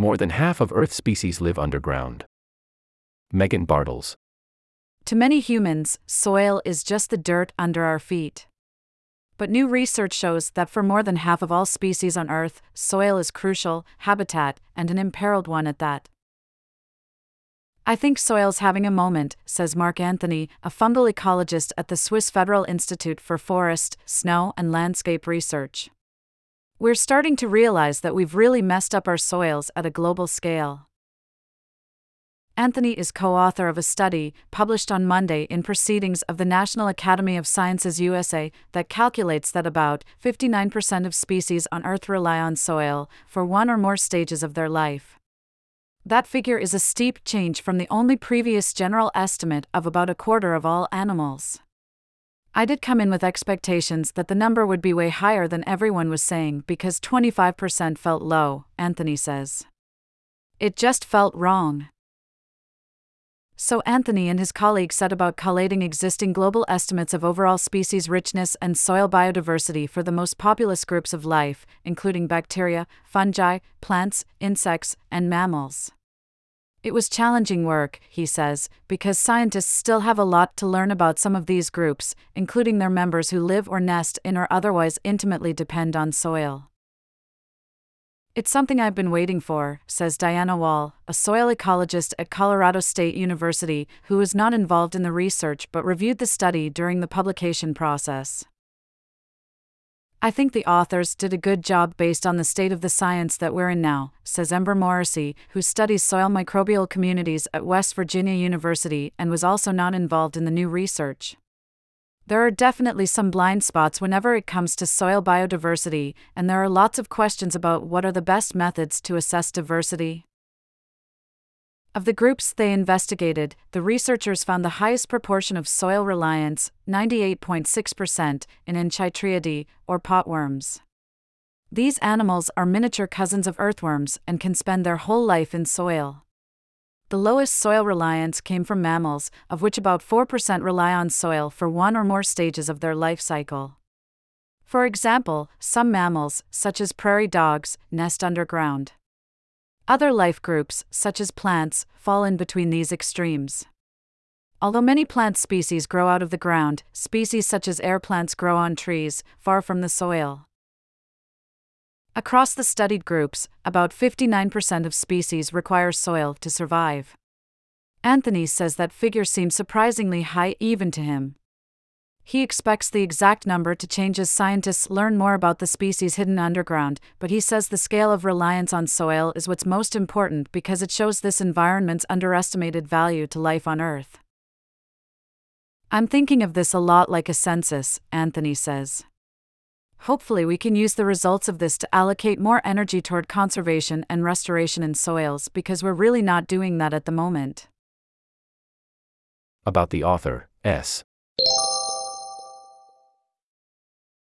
More than half of Earth's species live underground. Meghan Bartels. To many humans, soil is just the dirt under our feet. But new research shows that for more than half of all species on Earth, soil is crucial, habitat, and an imperiled one at that. I think soil's having a moment, says Mark Anthony, a fungal ecologist at the Swiss Federal Institute for Forest, Snow, and Landscape Research. We're starting to realize that we've really messed up our soils at a global scale. Anthony is co author of a study, published on Monday in Proceedings of the National Academy of Sciences USA, that calculates that about 59% of species on Earth rely on soil for one or more stages of their life. That figure is a steep change from the only previous general estimate of about a quarter of all animals. I did come in with expectations that the number would be way higher than everyone was saying because 25% felt low, Anthony says. It just felt wrong. So Anthony and his colleagues set about collating existing global estimates of overall species richness and soil biodiversity for the most populous groups of life, including bacteria, fungi, plants, insects, and mammals. It was challenging work, he says, because scientists still have a lot to learn about some of these groups, including their members who live or nest in or otherwise intimately depend on soil. It's something I've been waiting for, says Diana Wall, a soil ecologist at Colorado State University who was not involved in the research but reviewed the study during the publication process. I think the authors did a good job based on the state of the science that we're in now, says Ember Morrissey, who studies soil microbial communities at West Virginia University and was also not involved in the new research. There are definitely some blind spots whenever it comes to soil biodiversity, and there are lots of questions about what are the best methods to assess diversity. Of the groups they investigated, the researchers found the highest proportion of soil reliance, 98.6%, in Enchytraeidae, or potworms. These animals are miniature cousins of earthworms and can spend their whole life in soil. The lowest soil reliance came from mammals, of which about 4% rely on soil for one or more stages of their life cycle. For example, some mammals, such as prairie dogs, nest underground. Other life groups, such as plants, fall in between these extremes. Although many plant species grow out of the ground, species such as air plants grow on trees, far from the soil. Across the studied groups, about 59% of species require soil to survive. Anthony says that figure seems surprisingly high even to him. He expects the exact number to change as scientists learn more about the species hidden underground, but he says the scale of reliance on soil is what's most important because it shows this environment's underestimated value to life on Earth. I'm thinking of this a lot like a census, Anthony says. Hopefully, we can use the results of this to allocate more energy toward conservation and restoration in soils because we're really not doing that at the moment. About the author, S.